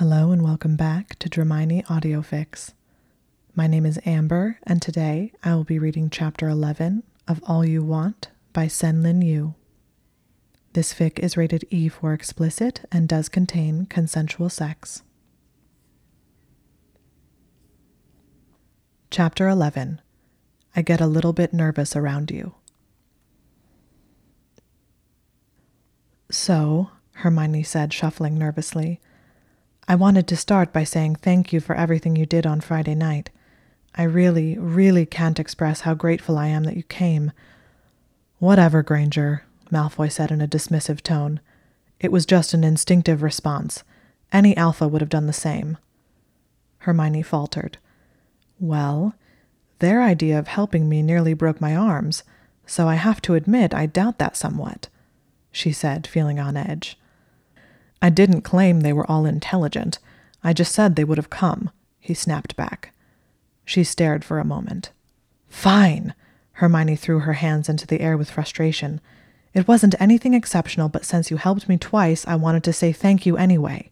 Hello and welcome back to Dramione Audiofics. My name is Amber, and today I will be reading Chapter 11 of All You Want by Senlin Yu. This fic is rated E for explicit and does contain consensual sex. Chapter 11 I Get a Little Bit Nervous Around You. So, Hermione said, shuffling nervously, I wanted to start by saying thank you for everything you did on Friday night. I really, really can't express how grateful I am that you came. Whatever, Granger, Malfoy said in a dismissive tone. It was just an instinctive response. Any alpha would have done the same. Hermione faltered. Well, their idea of helping me nearly broke my arms, so I have to admit I doubt that somewhat, she said, feeling on edge. I didn't claim they were all intelligent. I just said they would have come, he snapped back. She stared for a moment. Fine! Hermione threw her hands into the air with frustration. It wasn't anything exceptional, but since you helped me twice, I wanted to say thank you anyway.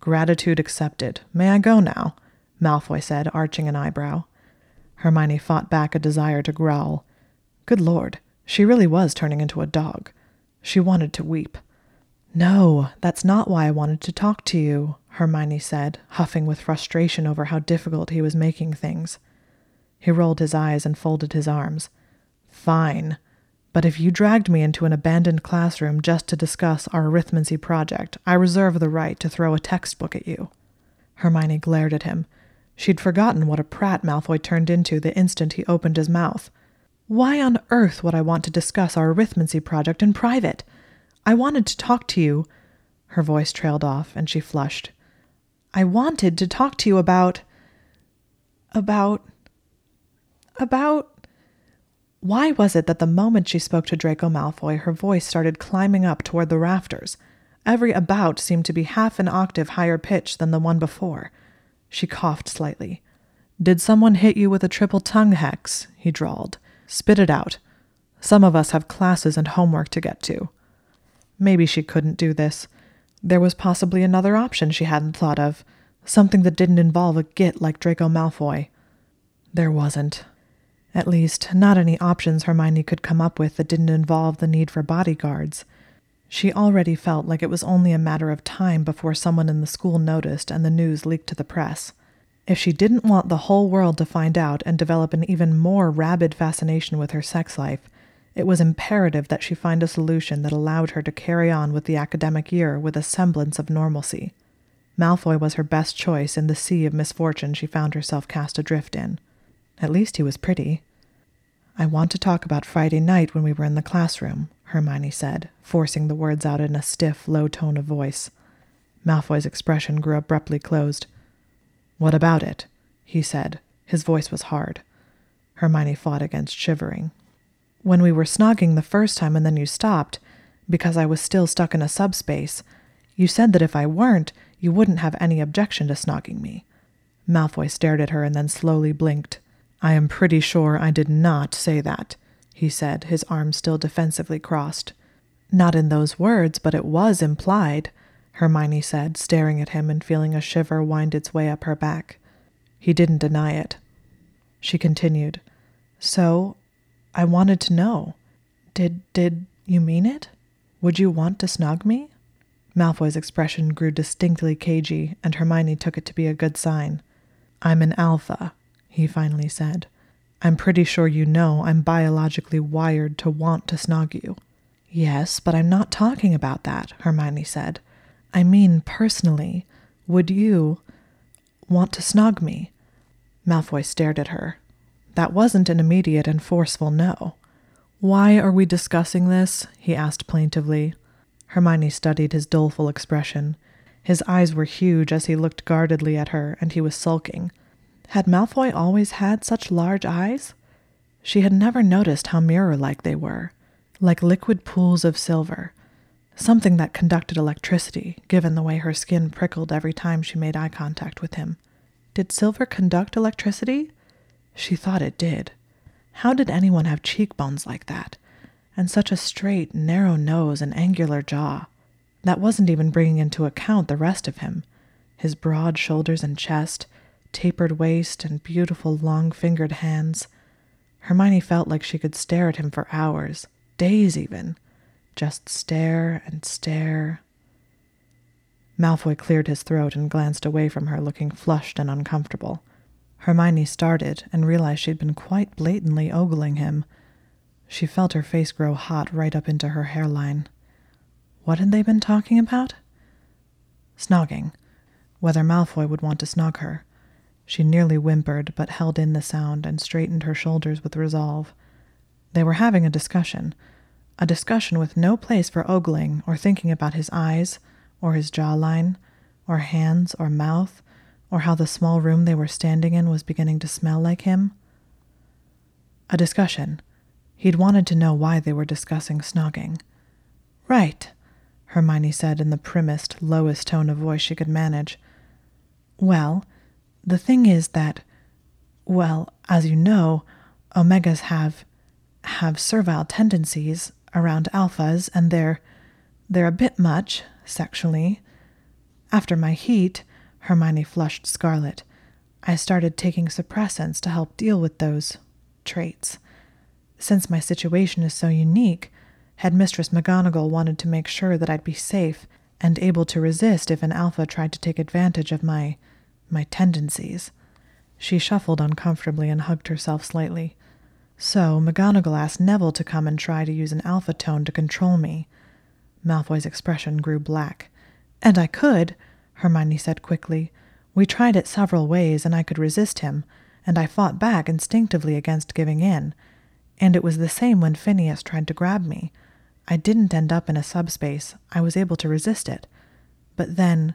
Gratitude accepted. May I go now? Malfoy said, arching an eyebrow. Hermione fought back a desire to growl. Good lord, she really was turning into a dog. She wanted to weep. No, that's not why I wanted to talk to you, Hermione said, huffing with frustration over how difficult he was making things. He rolled his eyes and folded his arms. Fine. But if you dragged me into an abandoned classroom just to discuss our arithmancy project, I reserve the right to throw a textbook at you. Hermione glared at him. She'd forgotten what a prat Malfoy turned into the instant he opened his mouth. Why on earth would I want to discuss our arithmancy project in private? I wanted to talk to you. Her voice trailed off, and she flushed. I wanted to talk to you about. about. about. Why was it that the moment she spoke to Draco Malfoy, her voice started climbing up toward the rafters? Every about seemed to be half an octave higher pitched than the one before. She coughed slightly. Did someone hit you with a triple tongue hex? he drawled. Spit it out. Some of us have classes and homework to get to. Maybe she couldn't do this. There was possibly another option she hadn't thought of, something that didn't involve a git like Draco Malfoy. There wasn't. At least, not any options Hermione could come up with that didn't involve the need for bodyguards. She already felt like it was only a matter of time before someone in the school noticed and the news leaked to the press. If she didn't want the whole world to find out and develop an even more rabid fascination with her sex life, it was imperative that she find a solution that allowed her to carry on with the academic year with a semblance of normalcy. Malfoy was her best choice in the sea of misfortune she found herself cast adrift in. At least he was pretty. I want to talk about Friday night when we were in the classroom, Hermione said, forcing the words out in a stiff, low tone of voice. Malfoy's expression grew abruptly closed. What about it? he said. His voice was hard. Hermione fought against shivering. When we were snogging the first time and then you stopped, because I was still stuck in a subspace, you said that if I weren't, you wouldn't have any objection to snogging me. Malfoy stared at her and then slowly blinked. I am pretty sure I did not say that, he said, his arms still defensively crossed. Not in those words, but it was implied, Hermione said, staring at him and feeling a shiver wind its way up her back. He didn't deny it. She continued, So I wanted to know. Did did you mean it? Would you want to snog me? Malfoy's expression grew distinctly cagey, and Hermione took it to be a good sign. I'm an alpha, he finally said. I'm pretty sure you know I'm biologically wired to want to snog you. Yes, but I'm not talking about that, Hermione said. I mean personally. Would you want to snog me? Malfoy stared at her. That wasn't an immediate and forceful no. Why are we discussing this? he asked plaintively. Hermione studied his doleful expression. His eyes were huge as he looked guardedly at her, and he was sulking. Had Malfoy always had such large eyes? She had never noticed how mirror like they were, like liquid pools of silver, something that conducted electricity, given the way her skin prickled every time she made eye contact with him. Did silver conduct electricity? She thought it did. How did anyone have cheekbones like that? And such a straight, narrow nose and angular jaw? That wasn't even bringing into account the rest of him his broad shoulders and chest, tapered waist, and beautiful long fingered hands. Hermione felt like she could stare at him for hours, days even. Just stare and stare. Malfoy cleared his throat and glanced away from her, looking flushed and uncomfortable. Hermione started and realized she'd been quite blatantly ogling him. She felt her face grow hot right up into her hairline. What had they been talking about? Snogging. Whether Malfoy would want to snog her. She nearly whimpered, but held in the sound and straightened her shoulders with resolve. They were having a discussion, a discussion with no place for ogling or thinking about his eyes, or his jawline, or hands, or mouth, or how the small room they were standing in was beginning to smell like him. A discussion. He'd wanted to know why they were discussing snogging. Right, Hermione said in the primmest, lowest tone of voice she could manage. Well, the thing is that, well, as you know, omegas have have servile tendencies around alphas, and they're they're a bit much sexually. After my heat, Hermione flushed scarlet. I started taking suppressants to help deal with those traits. Since my situation is so unique, Headmistress McGonagall wanted to make sure that I'd be safe and able to resist if an alpha tried to take advantage of my my tendencies. She shuffled uncomfortably and hugged herself slightly. So, McGonagall asked Neville to come and try to use an alpha tone to control me. Malfoy's expression grew black. And I could, Hermione said quickly. We tried it several ways, and I could resist him, and I fought back instinctively against giving in. And it was the same when Phineas tried to grab me. I didn't end up in a subspace. I was able to resist it. But then,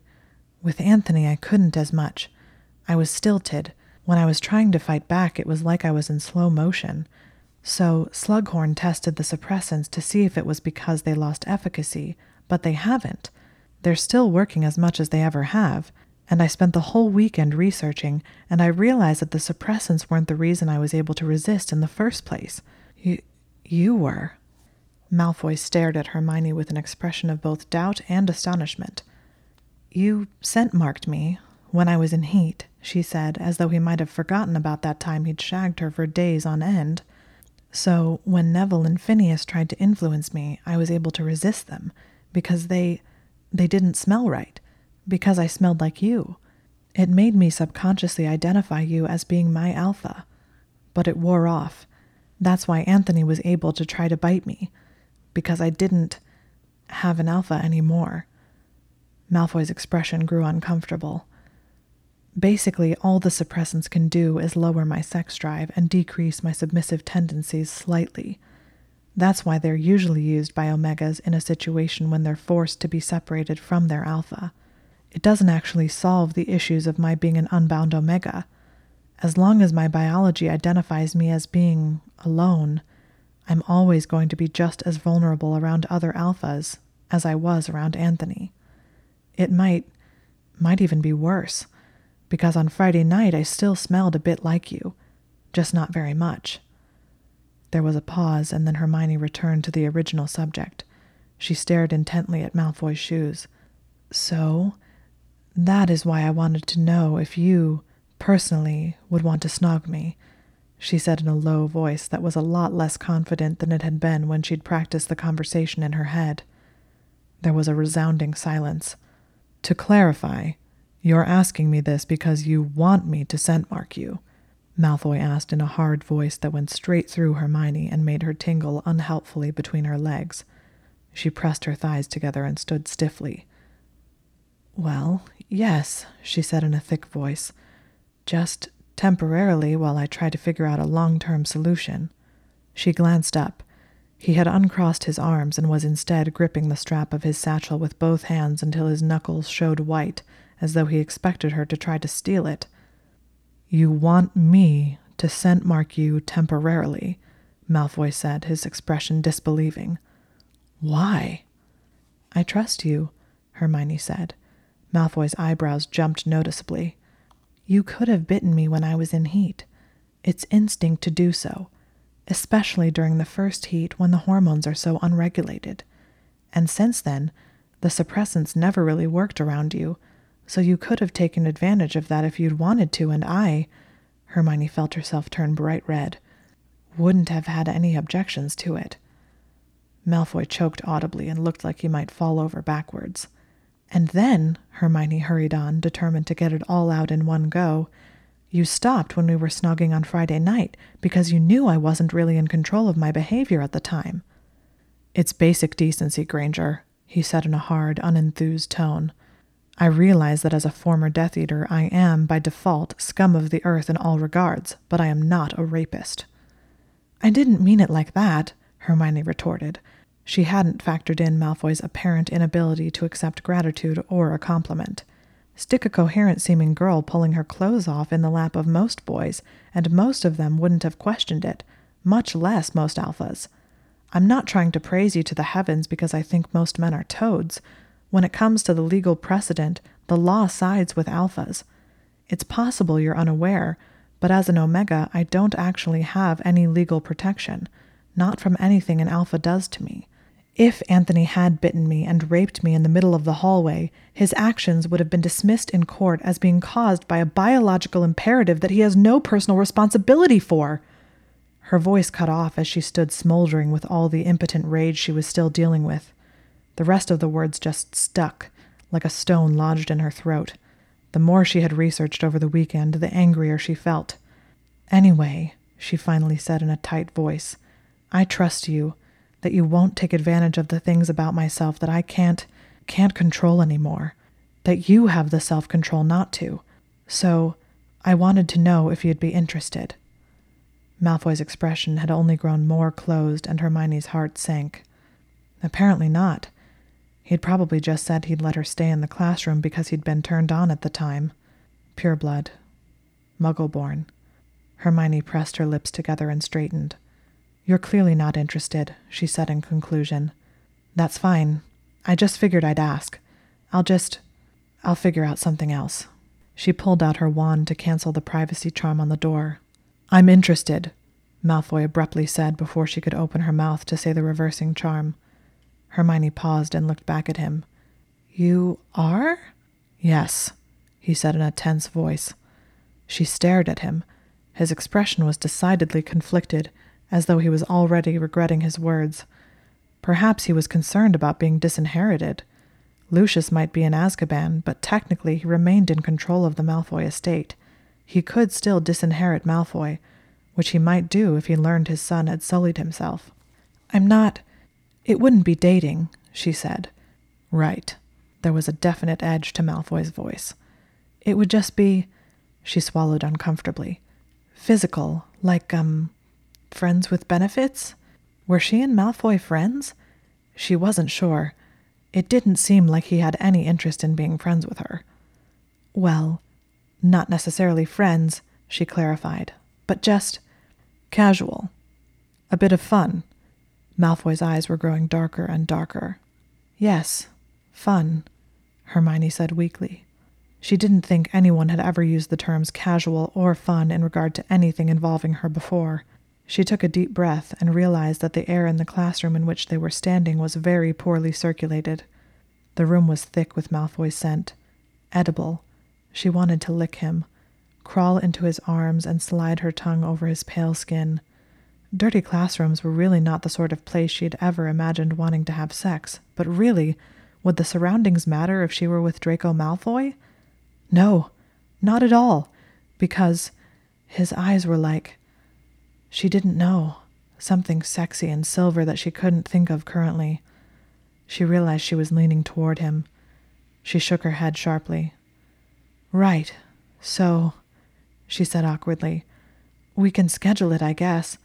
with Anthony, I couldn't as much. I was stilted. When I was trying to fight back, it was like I was in slow motion. So, Slughorn tested the suppressants to see if it was because they lost efficacy, but they haven't. They're still working as much as they ever have. And I spent the whole weekend researching, and I realized that the suppressants weren't the reason I was able to resist in the first place. You, you were. Malfoy stared at Hermione with an expression of both doubt and astonishment. You scent marked me when I was in heat, she said, as though he might have forgotten about that time he'd shagged her for days on end. So, when Neville and Phineas tried to influence me, I was able to resist them, because they. They didn't smell right, because I smelled like you. It made me subconsciously identify you as being my alpha. But it wore off. That's why Anthony was able to try to bite me, because I didn't have an alpha anymore. Malfoy's expression grew uncomfortable. Basically, all the suppressants can do is lower my sex drive and decrease my submissive tendencies slightly. That's why they're usually used by omegas in a situation when they're forced to be separated from their alpha. It doesn't actually solve the issues of my being an unbound omega. As long as my biology identifies me as being alone, I'm always going to be just as vulnerable around other alphas as I was around Anthony. It might, might even be worse, because on Friday night I still smelled a bit like you, just not very much. There was a pause, and then Hermione returned to the original subject. She stared intently at Malfoy's shoes. So, that is why I wanted to know if you, personally, would want to snog me, she said in a low voice that was a lot less confident than it had been when she'd practiced the conversation in her head. There was a resounding silence. To clarify, you're asking me this because you want me to scent mark you, Malfoy asked in a hard voice that went straight through Hermione and made her tingle unhelpfully between her legs. She pressed her thighs together and stood stiffly. Well, yes, she said in a thick voice. Just temporarily while I try to figure out a long term solution. She glanced up. He had uncrossed his arms and was instead gripping the strap of his satchel with both hands until his knuckles showed white, as though he expected her to try to steal it. You want me to scent mark you temporarily, Malfoy said, his expression disbelieving. Why? I trust you, Hermione said. Malfoy's eyebrows jumped noticeably. You could have bitten me when I was in heat. It's instinct to do so especially during the first heat when the hormones are so unregulated. And since then, the suppressants never really worked around you, So you could have taken advantage of that if you'd wanted to, and I, Hermione felt herself turn bright red, wouldn't have had any objections to it. Malfoy choked audibly and looked like he might fall over backwards. And then, Hermione hurried on, determined to get it all out in one go, you stopped when we were snogging on Friday night because you knew I wasn't really in control of my behavior at the time. It's basic decency, Granger, he said in a hard, unenthused tone. I realize that as a former Death Eater, I am, by default, scum of the earth in all regards, but I am not a rapist. I didn't mean it like that, Hermione retorted. She hadn't factored in Malfoy's apparent inability to accept gratitude or a compliment. Stick a coherent seeming girl pulling her clothes off in the lap of most boys, and most of them wouldn't have questioned it, much less most alphas. I'm not trying to praise you to the heavens because I think most men are toads. When it comes to the legal precedent, the law sides with alphas. It's possible you're unaware, but as an omega, I don't actually have any legal protection, not from anything an alpha does to me. If Anthony had bitten me and raped me in the middle of the hallway, his actions would have been dismissed in court as being caused by a biological imperative that he has no personal responsibility for. Her voice cut off as she stood smoldering with all the impotent rage she was still dealing with. The rest of the words just stuck, like a stone lodged in her throat. The more she had researched over the weekend, the angrier she felt. Anyway, she finally said in a tight voice, I trust you that you won't take advantage of the things about myself that I can't can't control anymore. That you have the self-control not to. So, I wanted to know if you'd be interested. Malfoy's expression had only grown more closed, and Hermione's heart sank. Apparently not. He'd probably just said he'd let her stay in the classroom because he'd been turned on at the time. Pure blood. Muggle born. Hermione pressed her lips together and straightened. You're clearly not interested, she said in conclusion. That's fine. I just figured I'd ask. I'll just. I'll figure out something else. She pulled out her wand to cancel the privacy charm on the door. I'm interested, Malfoy abruptly said before she could open her mouth to say the reversing charm. Hermione paused and looked back at him. You are? Yes, he said in a tense voice. She stared at him. His expression was decidedly conflicted, as though he was already regretting his words. Perhaps he was concerned about being disinherited. Lucius might be in Azkaban, but technically he remained in control of the Malfoy estate. He could still disinherit Malfoy, which he might do if he learned his son had sullied himself. I'm not. It wouldn't be dating, she said. Right. There was a definite edge to Malfoy's voice. It would just be. She swallowed uncomfortably. Physical, like, um, Friends with benefits? Were she and Malfoy friends? She wasn't sure. It didn't seem like he had any interest in being friends with her. Well, not necessarily friends, she clarified, but just casual. A bit of fun. Malfoy's eyes were growing darker and darker. Yes, fun, Hermione said weakly. She didn't think anyone had ever used the terms casual or fun in regard to anything involving her before. She took a deep breath and realized that the air in the classroom in which they were standing was very poorly circulated. The room was thick with Malfoy's scent. Edible. She wanted to lick him, crawl into his arms, and slide her tongue over his pale skin. Dirty classrooms were really not the sort of place she had ever imagined wanting to have sex, but really, would the surroundings matter if she were with Draco Malfoy? No, not at all, because his eyes were like she didn't know. Something sexy and silver that she couldn't think of currently. She realized she was leaning toward him. She shook her head sharply. Right. So, she said awkwardly, we can schedule it, I guess.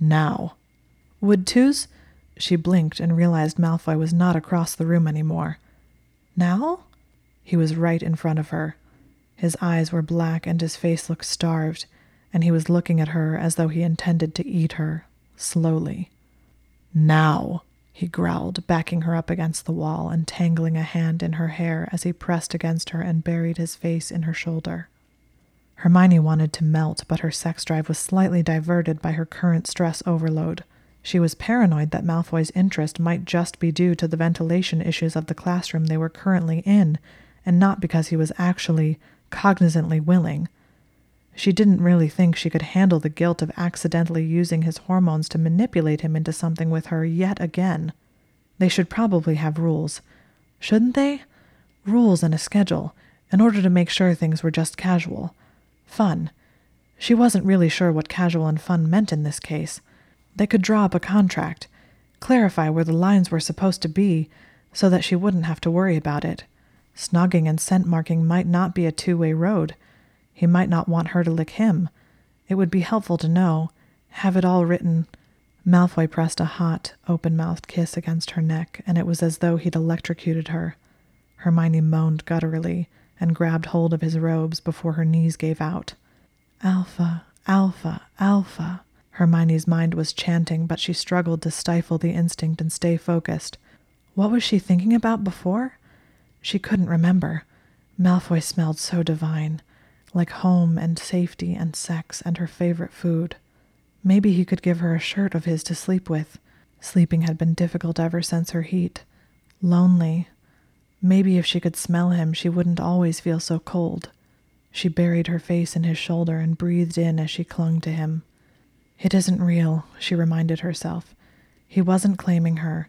Now. Would twos? She blinked and realized Malfoy was not across the room anymore. Now? He was right in front of her. His eyes were black and his face looked starved and he was looking at her as though he intended to eat her, slowly. Now, he growled, backing her up against the wall and tangling a hand in her hair as he pressed against her and buried his face in her shoulder. Hermione wanted to melt, but her sex drive was slightly diverted by her current stress overload. She was paranoid that Malfoy's interest might just be due to the ventilation issues of the classroom they were currently in, and not because he was actually, cognizantly willing. She didn't really think she could handle the guilt of accidentally using his hormones to manipulate him into something with her yet again. They should probably have rules. Shouldn't they? Rules and a schedule, in order to make sure things were just casual. Fun. She wasn't really sure what casual and fun meant in this case. They could draw up a contract, clarify where the lines were supposed to be, so that she wouldn't have to worry about it. Snogging and scent marking might not be a two way road. He might not want her to lick him. It would be helpful to know, have it all written. Malfoy pressed a hot, open mouthed kiss against her neck, and it was as though he'd electrocuted her. Hermione moaned gutturally and grabbed hold of his robes before her knees gave out. Alpha, Alpha, Alpha. Hermione's mind was chanting, but she struggled to stifle the instinct and stay focused. What was she thinking about before? She couldn't remember. Malfoy smelled so divine, like home and safety and sex and her favorite food. Maybe he could give her a shirt of his to sleep with. Sleeping had been difficult ever since her heat. Lonely. Maybe if she could smell him, she wouldn't always feel so cold. She buried her face in his shoulder and breathed in as she clung to him. It isn't real, she reminded herself. He wasn't claiming her.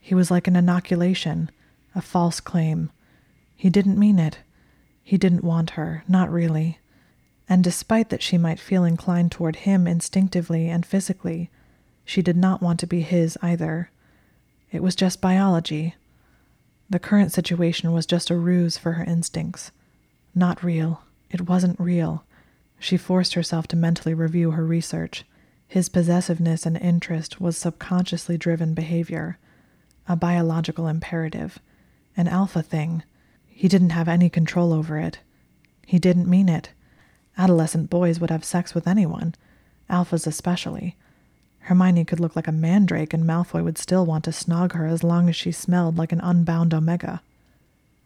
He was like an inoculation, a false claim. He didn't mean it. He didn't want her, not really. And despite that she might feel inclined toward him instinctively and physically, she did not want to be his either. It was just biology. The current situation was just a ruse for her instincts. Not real. It wasn't real. She forced herself to mentally review her research. His possessiveness and interest was subconsciously driven behavior, a biological imperative, an alpha thing. He didn't have any control over it. He didn't mean it. Adolescent boys would have sex with anyone, alphas especially. Hermione could look like a mandrake, and Malfoy would still want to snog her as long as she smelled like an unbound Omega.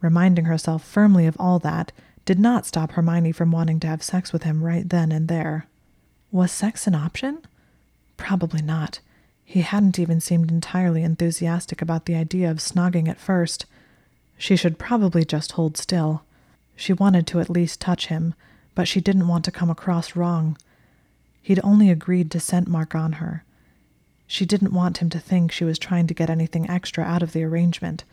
Reminding herself firmly of all that did not stop Hermione from wanting to have sex with him right then and there. Was sex an option? Probably not. He hadn't even seemed entirely enthusiastic about the idea of snogging at first. She should probably just hold still. She wanted to at least touch him, but she didn't want to come across wrong. He'd only agreed to scent mark on her. She didn't want him to think she was trying to get anything extra out of the arrangement.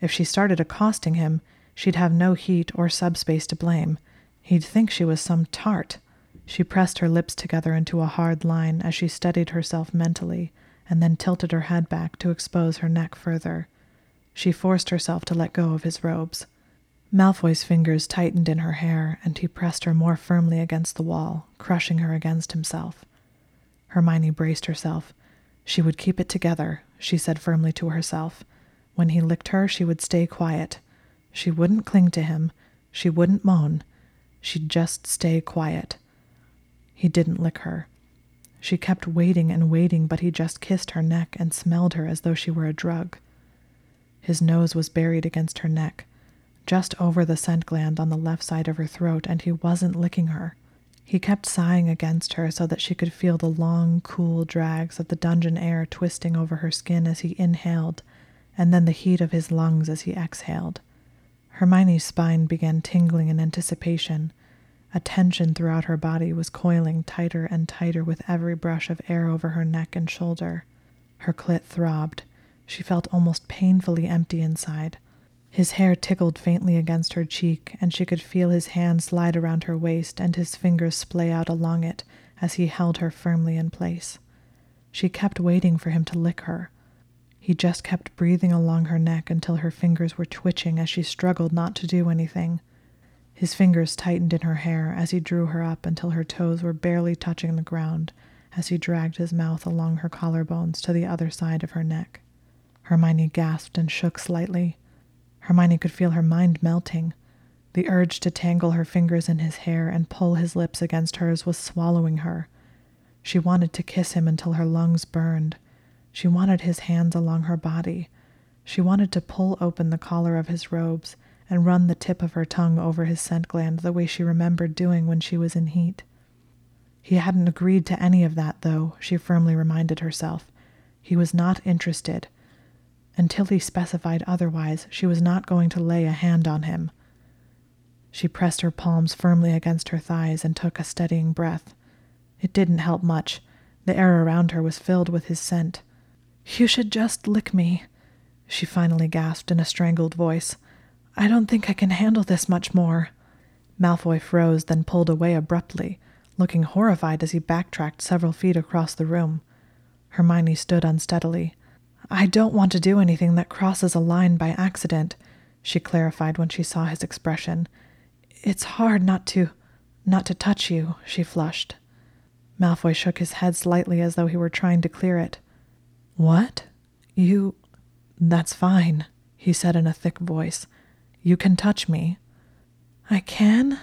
If she started accosting him, she'd have no heat or subspace to blame. He'd think she was some tart. She pressed her lips together into a hard line as she steadied herself mentally, and then tilted her head back to expose her neck further. She forced herself to let go of his robes. Malfoy's fingers tightened in her hair, and he pressed her more firmly against the wall, crushing her against himself. Hermione braced herself. She would keep it together, she said firmly to herself. When he licked her, she would stay quiet. She wouldn't cling to him. She wouldn't moan. She'd just stay quiet. He didn't lick her. She kept waiting and waiting, but he just kissed her neck and smelled her as though she were a drug. His nose was buried against her neck, just over the scent gland on the left side of her throat, and he wasn't licking her. He kept sighing against her so that she could feel the long, cool drags of the dungeon air twisting over her skin as he inhaled, and then the heat of his lungs as he exhaled. Hermione's spine began tingling in anticipation, a tension throughout her body was coiling tighter and tighter with every brush of air over her neck and shoulder. Her clit throbbed. She felt almost painfully empty inside. His hair tickled faintly against her cheek, and she could feel his hand slide around her waist and his fingers splay out along it as he held her firmly in place. She kept waiting for him to lick her. He just kept breathing along her neck until her fingers were twitching as she struggled not to do anything. His fingers tightened in her hair as he drew her up until her toes were barely touching the ground as he dragged his mouth along her collarbones to the other side of her neck. Hermione gasped and shook slightly. Hermione could feel her mind melting. The urge to tangle her fingers in his hair and pull his lips against hers was swallowing her. She wanted to kiss him until her lungs burned. She wanted his hands along her body. She wanted to pull open the collar of his robes and run the tip of her tongue over his scent gland the way she remembered doing when she was in heat. He hadn't agreed to any of that, though, she firmly reminded herself. He was not interested. Until he specified otherwise, she was not going to lay a hand on him. She pressed her palms firmly against her thighs and took a steadying breath. It didn't help much. The air around her was filled with his scent. You should just lick me, she finally gasped in a strangled voice. I don't think I can handle this much more. Malfoy froze, then pulled away abruptly, looking horrified as he backtracked several feet across the room. Hermione stood unsteadily. I don't want to do anything that crosses a line by accident, she clarified when she saw his expression. It's hard not to not to touch you, she flushed. Malfoy shook his head slightly as though he were trying to clear it. What? You. That's fine, he said in a thick voice. You can touch me. I can?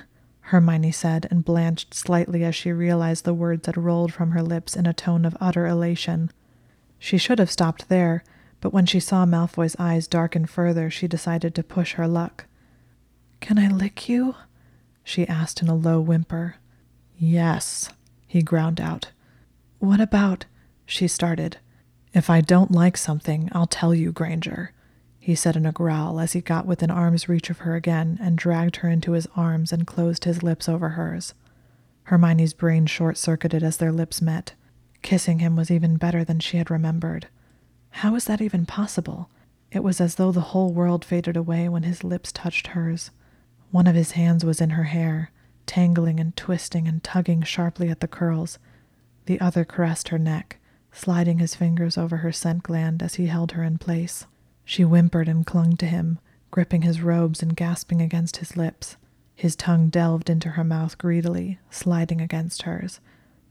Hermione said, and blanched slightly as she realized the words had rolled from her lips in a tone of utter elation. She should have stopped there, but when she saw Malfoy's eyes darken further, she decided to push her luck. Can I lick you? she asked in a low whimper. Yes, he ground out. What about? she started. If I don't like something, I'll tell you, Granger he said in a growl as he got within arm's reach of her again and dragged her into his arms and closed his lips over hers. Hermione's brain short circuited as their lips met. Kissing him was even better than she had remembered. How was that even possible? It was as though the whole world faded away when his lips touched hers. One of his hands was in her hair, tangling and twisting and tugging sharply at the curls. The other caressed her neck, sliding his fingers over her scent gland as he held her in place. She whimpered and clung to him, gripping his robes and gasping against his lips. His tongue delved into her mouth greedily, sliding against hers.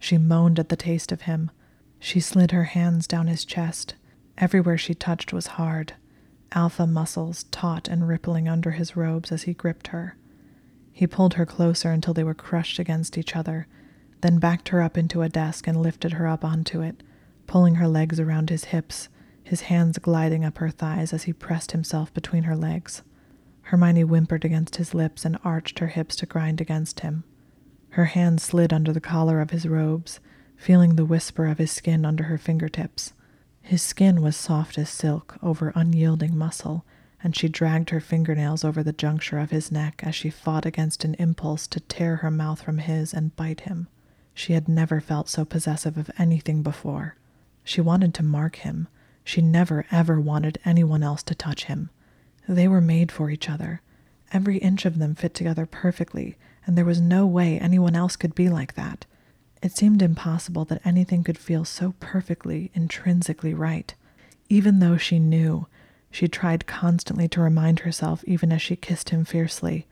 She moaned at the taste of him. She slid her hands down his chest. Everywhere she touched was hard, alpha muscles taut and rippling under his robes as he gripped her. He pulled her closer until they were crushed against each other, then backed her up into a desk and lifted her up onto it, pulling her legs around his hips his hands gliding up her thighs as he pressed himself between her legs. Hermione whimpered against his lips and arched her hips to grind against him. Her hands slid under the collar of his robes, feeling the whisper of his skin under her fingertips. His skin was soft as silk over unyielding muscle, and she dragged her fingernails over the juncture of his neck as she fought against an impulse to tear her mouth from his and bite him. She had never felt so possessive of anything before. She wanted to mark him, she never ever wanted anyone else to touch him. They were made for each other. Every inch of them fit together perfectly, and there was no way anyone else could be like that. It seemed impossible that anything could feel so perfectly, intrinsically right. Even though she knew, she tried constantly to remind herself, even as she kissed him fiercely.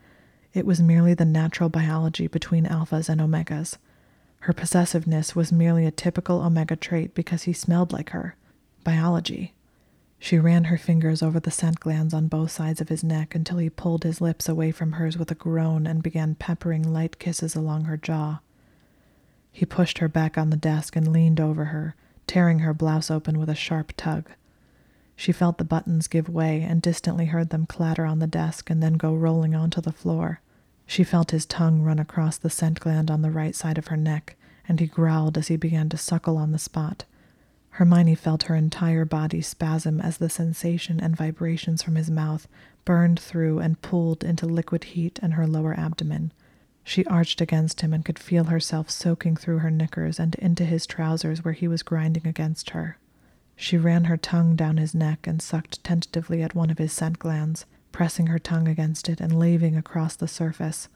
It was merely the natural biology between alphas and omegas. Her possessiveness was merely a typical omega trait because he smelled like her biology. She ran her fingers over the scent glands on both sides of his neck until he pulled his lips away from hers with a groan and began peppering light kisses along her jaw. He pushed her back on the desk and leaned over her, tearing her blouse open with a sharp tug. She felt the buttons give way and distantly heard them clatter on the desk and then go rolling onto the floor. She felt his tongue run across the scent gland on the right side of her neck, and he growled as he began to suckle on the spot. Hermione felt her entire body spasm as the sensation and vibrations from his mouth burned through and pulled into liquid heat in her lower abdomen. She arched against him and could feel herself soaking through her knickers and into his trousers where he was grinding against her. She ran her tongue down his neck and sucked tentatively at one of his scent glands, pressing her tongue against it and laving across the surface.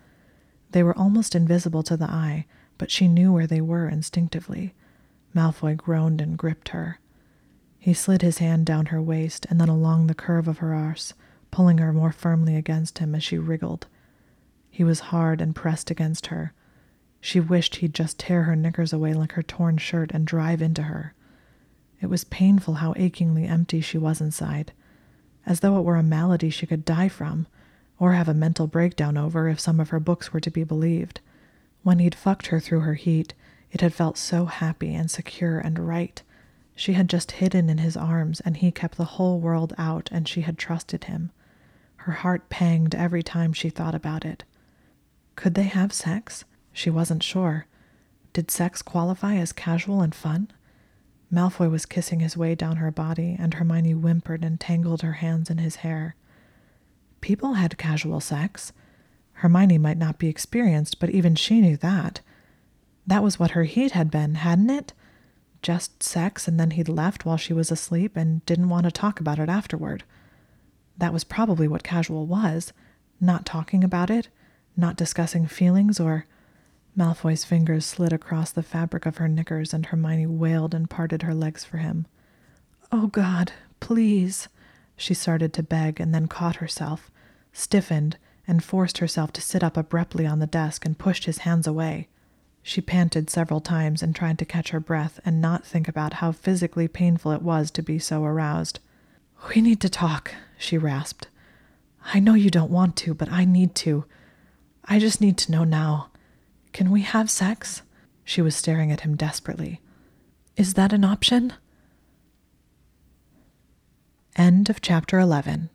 They were almost invisible to the eye, but she knew where they were instinctively. Malfoy groaned and gripped her. He slid his hand down her waist and then along the curve of her arse, pulling her more firmly against him as she wriggled. He was hard and pressed against her. She wished he'd just tear her knickers away like her torn shirt and drive into her. It was painful how achingly empty she was inside, as though it were a malady she could die from, or have a mental breakdown over if some of her books were to be believed. When he'd fucked her through her heat, it had felt so happy and secure and right. She had just hidden in his arms, and he kept the whole world out, and she had trusted him. Her heart panged every time she thought about it. Could they have sex? She wasn't sure. Did sex qualify as casual and fun? Malfoy was kissing his way down her body, and Hermione whimpered and tangled her hands in his hair. People had casual sex. Hermione might not be experienced, but even she knew that. That was what her heat had been, hadn't it? Just sex, and then he'd left while she was asleep and didn't want to talk about it afterward. That was probably what casual was not talking about it, not discussing feelings, or. Malfoy's fingers slid across the fabric of her knickers, and Hermione wailed and parted her legs for him. Oh, God, please. She started to beg and then caught herself, stiffened, and forced herself to sit up abruptly on the desk and pushed his hands away. She panted several times and tried to catch her breath and not think about how physically painful it was to be so aroused. We need to talk, she rasped. I know you don't want to, but I need to. I just need to know now. Can we have sex? She was staring at him desperately. Is that an option? End of chapter 11.